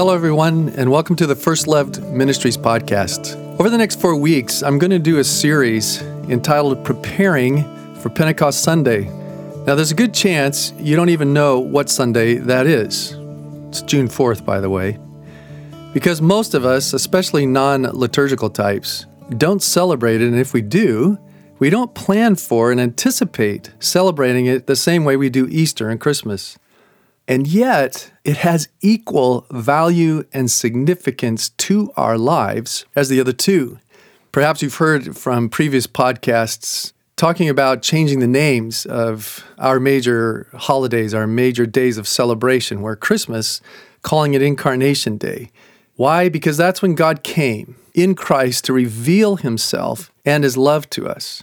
Hello, everyone, and welcome to the First Loved Ministries podcast. Over the next four weeks, I'm going to do a series entitled Preparing for Pentecost Sunday. Now, there's a good chance you don't even know what Sunday that is. It's June 4th, by the way. Because most of us, especially non liturgical types, don't celebrate it, and if we do, we don't plan for and anticipate celebrating it the same way we do Easter and Christmas. And yet, it has equal value and significance to our lives as the other two. Perhaps you've heard from previous podcasts talking about changing the names of our major holidays, our major days of celebration, where Christmas, calling it Incarnation Day. Why? Because that's when God came in Christ to reveal himself and his love to us.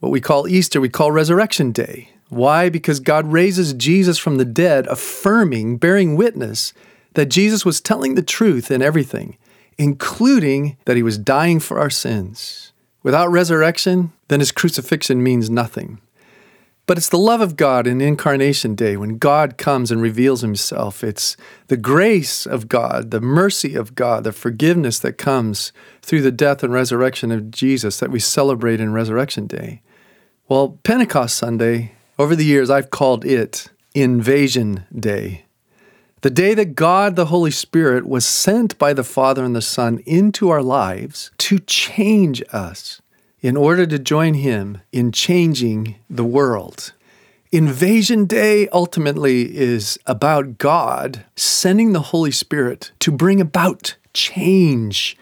What we call Easter, we call Resurrection Day. Why? Because God raises Jesus from the dead, affirming, bearing witness that Jesus was telling the truth in everything, including that he was dying for our sins. Without resurrection, then his crucifixion means nothing. But it's the love of God in Incarnation Day when God comes and reveals himself. It's the grace of God, the mercy of God, the forgiveness that comes through the death and resurrection of Jesus that we celebrate in Resurrection Day. Well, Pentecost Sunday over the years, I've called it Invasion Day. The day that God, the Holy Spirit, was sent by the Father and the Son into our lives to change us in order to join Him in changing the world. Invasion Day ultimately is about God sending the Holy Spirit to bring about change.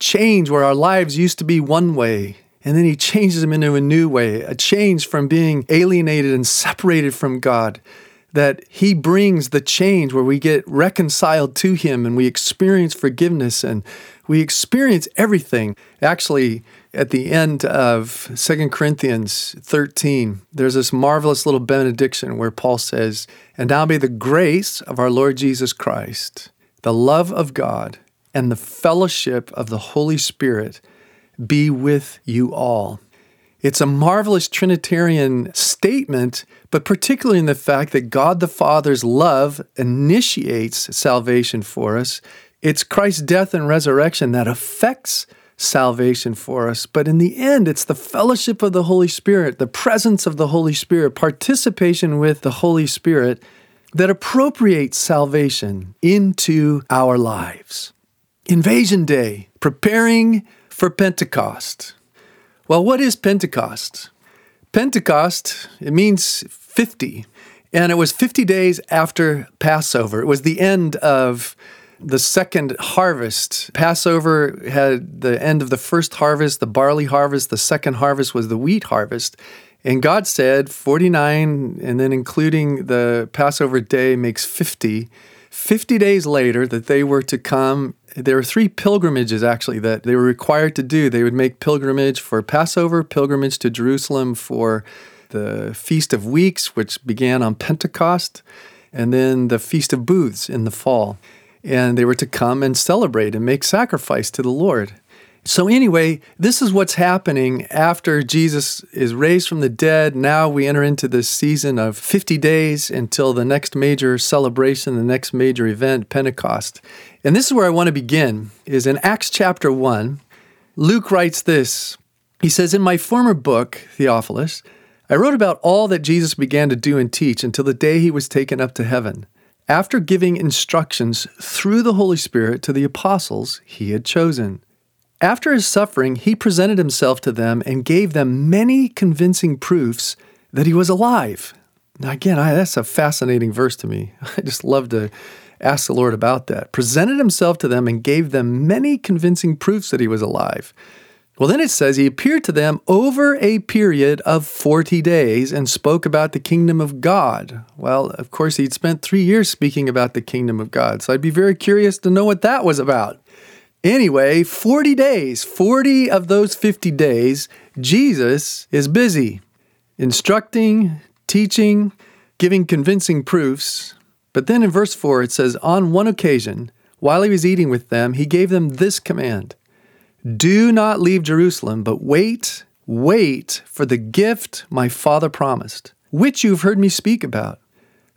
Change where our lives used to be one way and then he changes them into a new way, a change from being alienated and separated from God. That he brings the change where we get reconciled to him and we experience forgiveness and we experience everything. Actually, at the end of 2 Corinthians 13, there's this marvelous little benediction where Paul says, And now may the grace of our Lord Jesus Christ, the love of God, and the fellowship of the Holy Spirit be with you all. It's a marvelous Trinitarian statement, but particularly in the fact that God the Father's love initiates salvation for us. It's Christ's death and resurrection that affects salvation for us. But in the end, it's the fellowship of the Holy Spirit, the presence of the Holy Spirit, participation with the Holy Spirit that appropriates salvation into our lives. Invasion Day, preparing for Pentecost. Well, what is Pentecost? Pentecost, it means 50. And it was 50 days after Passover. It was the end of the second harvest. Passover had the end of the first harvest, the barley harvest. The second harvest was the wheat harvest. And God said 49, and then including the Passover day makes 50. 50 days later, that they were to come there were three pilgrimages actually that they were required to do. They would make pilgrimage for Passover, pilgrimage to Jerusalem for the Feast of Weeks, which began on Pentecost, and then the Feast of Booths in the fall. And they were to come and celebrate and make sacrifice to the Lord. So, anyway, this is what's happening after Jesus is raised from the dead. Now we enter into this season of 50 days until the next major celebration, the next major event, Pentecost. And this is where I want to begin is in Acts chapter 1. Luke writes this. He says, In my former book, Theophilus, I wrote about all that Jesus began to do and teach until the day he was taken up to heaven, after giving instructions through the Holy Spirit to the apostles he had chosen. After his suffering, he presented himself to them and gave them many convincing proofs that he was alive. Now, again, I, that's a fascinating verse to me. I just love to ask the Lord about that. Presented himself to them and gave them many convincing proofs that he was alive. Well, then it says he appeared to them over a period of 40 days and spoke about the kingdom of God. Well, of course, he'd spent three years speaking about the kingdom of God. So I'd be very curious to know what that was about. Anyway, 40 days, 40 of those 50 days, Jesus is busy instructing, teaching, giving convincing proofs. But then in verse 4, it says, On one occasion, while he was eating with them, he gave them this command Do not leave Jerusalem, but wait, wait for the gift my Father promised, which you've heard me speak about.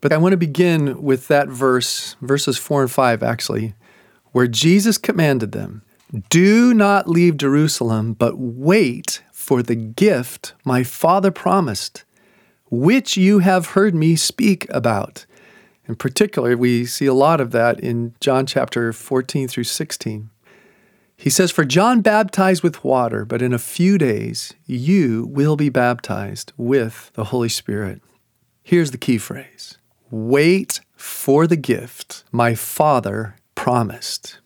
but I want to begin with that verse, verses 4 and 5 actually, where Jesus commanded them Do not leave Jerusalem, but wait for the gift my Father promised, which you have heard me speak about. In particular, we see a lot of that in John chapter 14 through 16. He says, For John baptized with water, but in a few days you will be baptized with the Holy Spirit. Here's the key phrase Wait for the gift my father promised.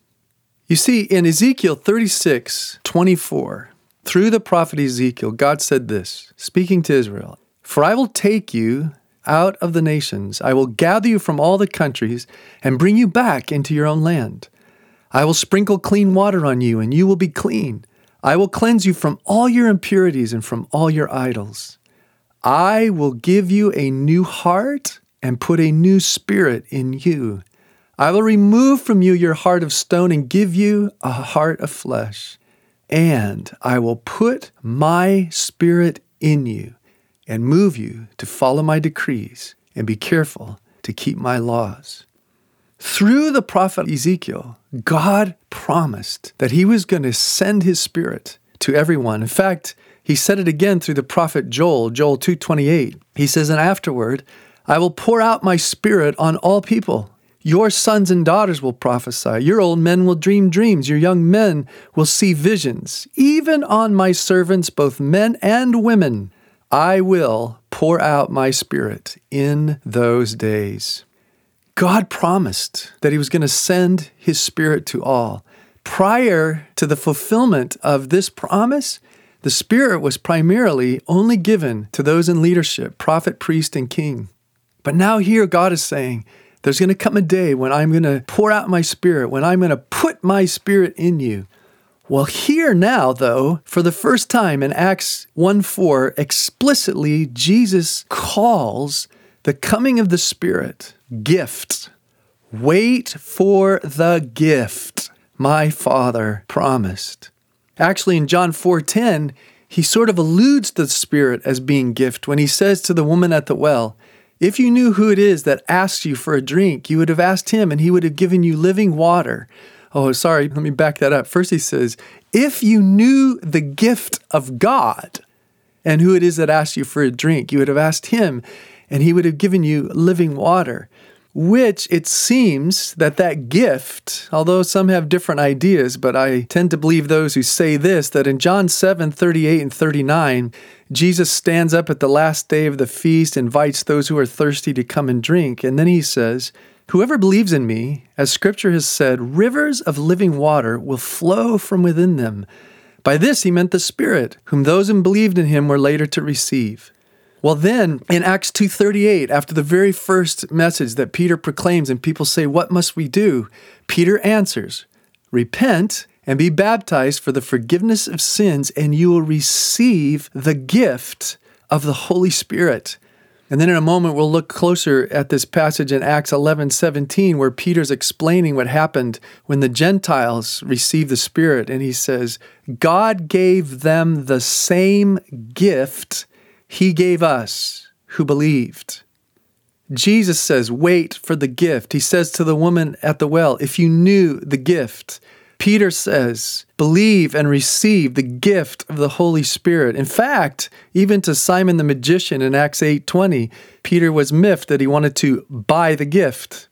You see, in Ezekiel 36 24, through the prophet Ezekiel, God said this, speaking to Israel For I will take you out of the nations, I will gather you from all the countries, and bring you back into your own land. I will sprinkle clean water on you, and you will be clean. I will cleanse you from all your impurities and from all your idols. I will give you a new heart and put a new spirit in you. I will remove from you your heart of stone and give you a heart of flesh. And I will put my spirit in you and move you to follow my decrees and be careful to keep my laws. Through the prophet Ezekiel, God promised that he was going to send his spirit to everyone. In fact, he said it again through the prophet Joel, Joel 2:28. He says, "And afterward I will pour out my spirit on all people. Your sons and daughters will prophesy. Your old men will dream dreams. Your young men will see visions. Even on my servants, both men and women, I will pour out my spirit in those days. God promised that He was going to send His Spirit to all. Prior to the fulfillment of this promise, the Spirit was primarily only given to those in leadership prophet, priest, and king. But now, here, God is saying, there's going to come a day when I'm going to pour out my spirit, when I'm going to put my spirit in you. Well, here now, though, for the first time in Acts 1 4, explicitly, Jesus calls the coming of the Spirit gift. Wait for the gift my Father promised. Actually, in John 4:10, he sort of alludes to the Spirit as being gift when he says to the woman at the well, if you knew who it is that asks you for a drink, you would have asked him and he would have given you living water. Oh, sorry, let me back that up. First, he says, If you knew the gift of God and who it is that asked you for a drink, you would have asked him and he would have given you living water which it seems that that gift, although some have different ideas, but I tend to believe those who say this that in John 7 38 and 39, Jesus stands up at the last day of the feast, invites those who are thirsty to come and drink, and then he says, Whoever believes in me, as scripture has said, rivers of living water will flow from within them. By this he meant the Spirit, whom those who believed in him were later to receive. Well, then in Acts 2:38, after the very first message that Peter proclaims and people say, "What must we do?" Peter answers, "Repent and be baptized for the forgiveness of sins, and you will receive the gift of the Holy Spirit." And then in a moment, we'll look closer at this passage in Acts 11 17, where Peter's explaining what happened when the Gentiles received the Spirit. And he says, God gave them the same gift he gave us who believed. Jesus says, Wait for the gift. He says to the woman at the well, If you knew the gift. Peter says, Believe and receive the gift of the Holy Spirit. In fact, even to Simon the magician in Acts 8:20, Peter was miffed that he wanted to buy the gift.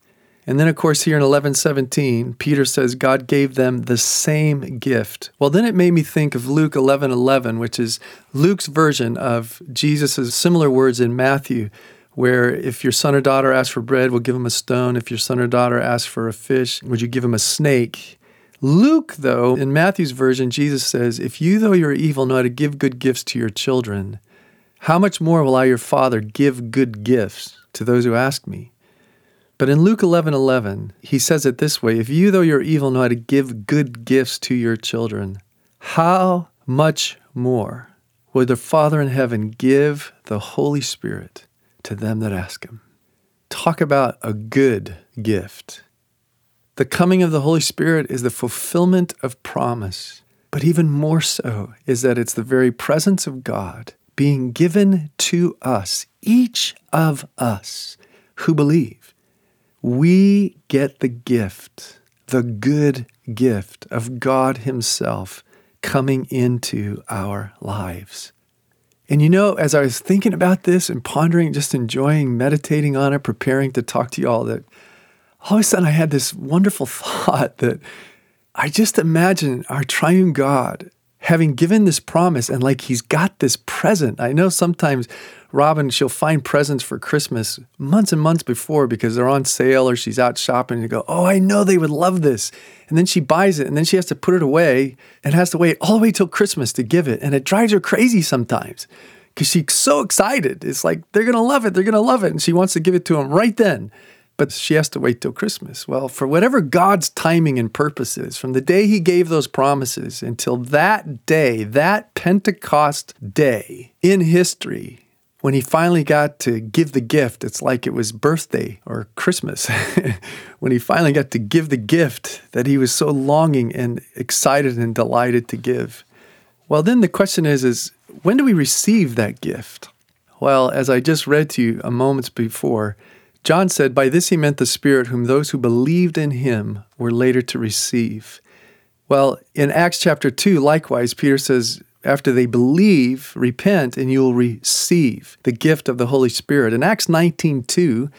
And then, of course, here in 11:17, Peter says God gave them the same gift. Well, then it made me think of Luke 11:11, which is Luke's version of Jesus' similar words in Matthew, where if your son or daughter asks for bread, we'll give him a stone. If your son or daughter asks for a fish, would you give him a snake? Luke, though, in Matthew's version, Jesus says, If you, though you're evil, know how to give good gifts to your children, how much more will I, your Father, give good gifts to those who ask me? But in Luke 11 11, he says it this way If you, though you're evil, know how to give good gifts to your children, how much more will the Father in heaven give the Holy Spirit to them that ask him? Talk about a good gift. The coming of the Holy Spirit is the fulfillment of promise, but even more so is that it's the very presence of God being given to us, each of us who believe we get the gift, the good gift of God Himself coming into our lives. And you know, as I was thinking about this and pondering, just enjoying meditating on it, preparing to talk to you all, that all of a sudden I had this wonderful thought that I just imagine our triune God having given this promise and like he's got this present. I know sometimes Robin, she'll find presents for Christmas months and months before because they're on sale or she's out shopping and you go, Oh, I know they would love this. And then she buys it and then she has to put it away and has to wait all the way till Christmas to give it. And it drives her crazy sometimes because she's so excited. It's like, they're going to love it. They're going to love it. And she wants to give it to them right then but she has to wait till Christmas. Well, for whatever God's timing and purpose is, from the day He gave those promises until that day, that Pentecost day in history, when He finally got to give the gift, it's like it was birthday or Christmas. when He finally got to give the gift that He was so longing and excited and delighted to give. Well, then the question is, is when do we receive that gift? Well, as I just read to you a moment before, John said, By this he meant the Spirit, whom those who believed in him were later to receive. Well, in Acts chapter 2, likewise, Peter says, after they believe, repent, and you will receive the gift of the Holy Spirit. In Acts 19 2,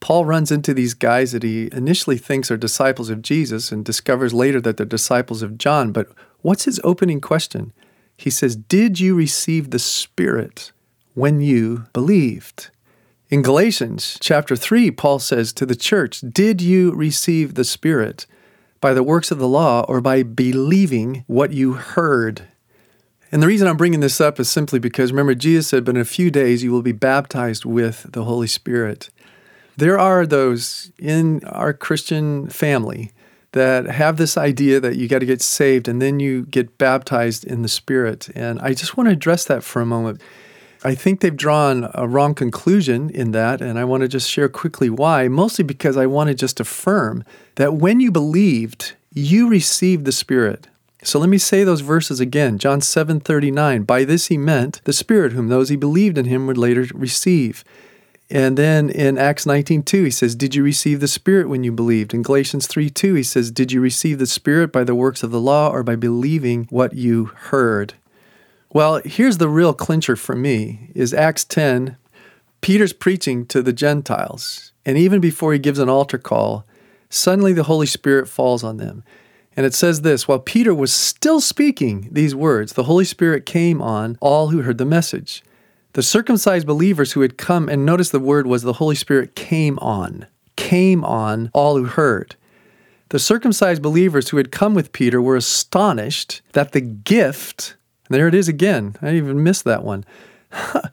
Paul runs into these guys that he initially thinks are disciples of Jesus and discovers later that they're disciples of John. But what's his opening question? He says, Did you receive the Spirit when you believed? In Galatians chapter 3, Paul says to the church, Did you receive the Spirit by the works of the law or by believing what you heard? And the reason I'm bringing this up is simply because remember, Jesus said, But in a few days you will be baptized with the Holy Spirit. There are those in our Christian family that have this idea that you got to get saved and then you get baptized in the Spirit. And I just want to address that for a moment. I think they've drawn a wrong conclusion in that, and I want to just share quickly why. Mostly because I want to just affirm that when you believed, you received the Spirit. So let me say those verses again. John 7:39. By this he meant the Spirit whom those he believed in him would later receive. And then in Acts 19:2 he says, "Did you receive the Spirit when you believed?" In Galatians 3:2 he says, "Did you receive the Spirit by the works of the law or by believing what you heard?" Well, here's the real clincher for me is Acts 10. Peter's preaching to the Gentiles, and even before he gives an altar call, suddenly the Holy Spirit falls on them. And it says this while Peter was still speaking these words, the Holy Spirit came on all who heard the message. The circumcised believers who had come, and notice the word was the Holy Spirit came on, came on all who heard. The circumcised believers who had come with Peter were astonished that the gift and there it is again. I even missed that one.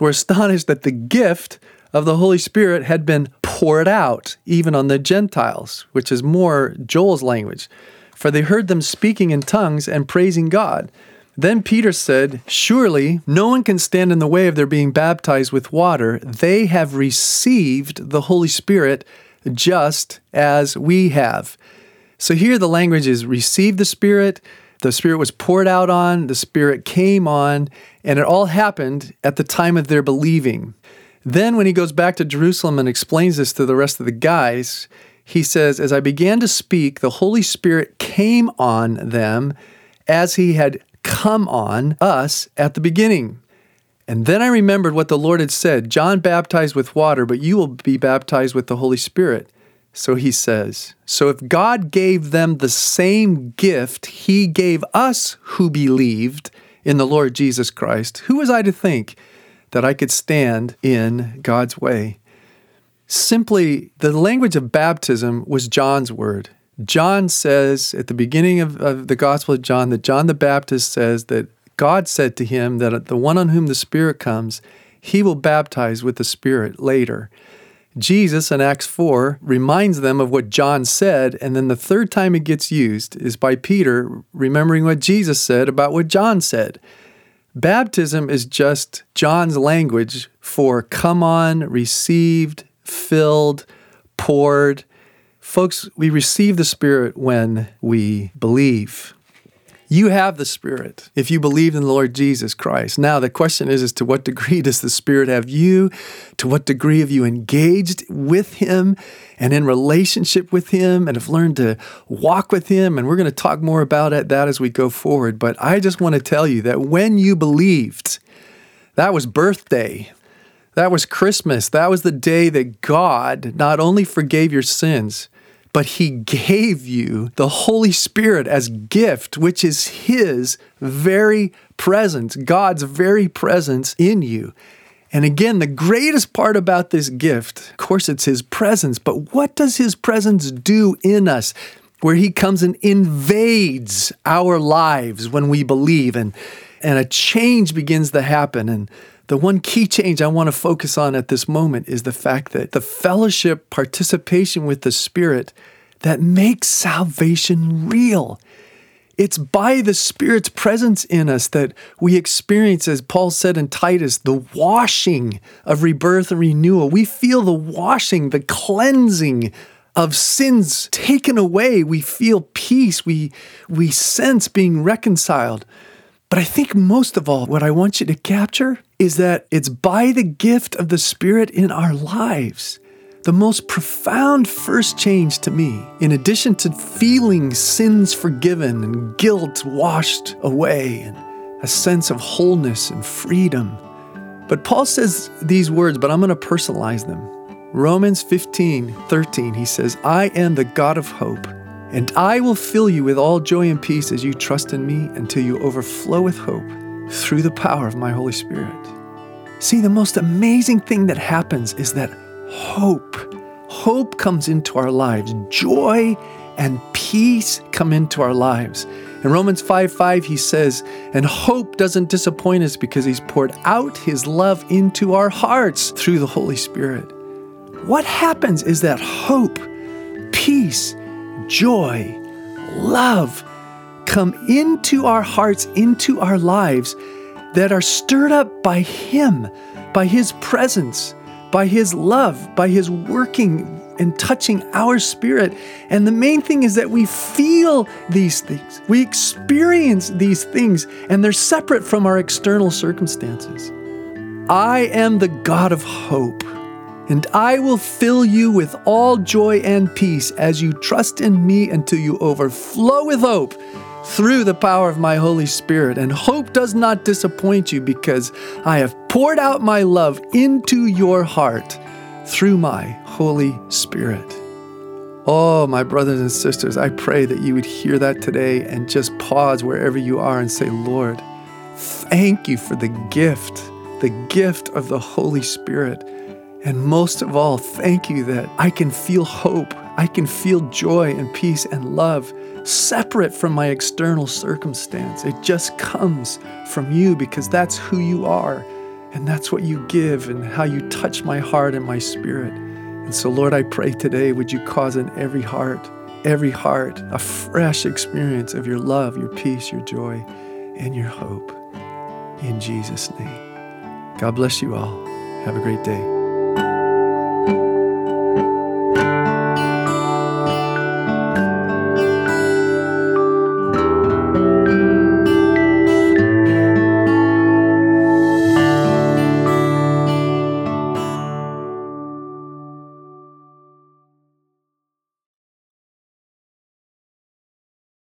We're astonished that the gift of the Holy Spirit had been poured out even on the Gentiles, which is more Joel's language. For they heard them speaking in tongues and praising God. Then Peter said, Surely no one can stand in the way of their being baptized with water. They have received the Holy Spirit just as we have. So here the language is receive the Spirit the Spirit was poured out on, the Spirit came on, and it all happened at the time of their believing. Then, when he goes back to Jerusalem and explains this to the rest of the guys, he says, As I began to speak, the Holy Spirit came on them as he had come on us at the beginning. And then I remembered what the Lord had said John baptized with water, but you will be baptized with the Holy Spirit. So he says, So if God gave them the same gift he gave us who believed in the Lord Jesus Christ, who was I to think that I could stand in God's way? Simply, the language of baptism was John's word. John says at the beginning of, of, the Gospel of John that John the Baptist says that God said to him that the one on whom the Spirit comes, he will baptize with the Spirit later. Jesus in Acts 4 reminds them of what John said, and then the third time it gets used is by Peter remembering what Jesus said about what John said. Baptism is just John's language for come on, received, filled, poured. Folks, we receive the Spirit when we believe. You have the Spirit if you believe in the Lord Jesus Christ. Now, the question is, is to what degree does the Spirit have you? To what degree have you engaged with Him and in relationship with Him and have learned to walk with Him? And we're going to talk more about that as we go forward. But I just want to tell you that when you believed, that was birthday. That was Christmas. That was the day that God not only forgave your sins, but he gave you the Holy Spirit as gift, which is his very presence, God's very presence in you. And again, the greatest part about this gift, of course, it's his presence, but what does his presence do in us? Where he comes and invades our lives when we believe, and, and a change begins to happen. And the one key change I want to focus on at this moment is the fact that the fellowship, participation with the Spirit that makes salvation real. It's by the Spirit's presence in us that we experience, as Paul said in Titus, the washing of rebirth and renewal. We feel the washing, the cleansing of sins taken away. We feel peace. We, we sense being reconciled. But I think most of all, what I want you to capture is that it's by the gift of the Spirit in our lives. The most profound first change to me, in addition to feeling sins forgiven and guilt washed away and a sense of wholeness and freedom. But Paul says these words, but I'm going to personalize them. Romans 15, 13, he says, I am the God of hope. And I will fill you with all joy and peace as you trust in me until you overflow with hope through the power of my Holy Spirit. See, the most amazing thing that happens is that hope, hope comes into our lives. Joy and peace come into our lives. In Romans 5 5, he says, And hope doesn't disappoint us because he's poured out his love into our hearts through the Holy Spirit. What happens is that hope, peace, joy, love come into our hearts, into our lives that are stirred up by Him, by His presence, by His love, by His working and touching our spirit. And the main thing is that we feel these things, we experience these things, and they're separate from our external circumstances. I am the God of hope and I will fill you with all joy and peace as you trust in me until you overflow with hope through the power of my Holy Spirit. And hope does not disappoint you because I have poured out my love into your heart through my Holy Spirit. Oh, my brothers and sisters, I pray that you would hear that today and just pause wherever you are and say, Lord, thank you for the gift, the gift of the Holy Spirit and most of all, thank you that I can feel hope, I can feel joy and peace and love separate from my external circumstance. It just comes from you because that's who you are and that's what you give and how you touch my heart and my spirit. And so, Lord, I pray today, would you cause in every heart, every heart, a fresh experience of your love, your peace, your joy, and your hope. In Jesus' name. God bless you all. Have a great day.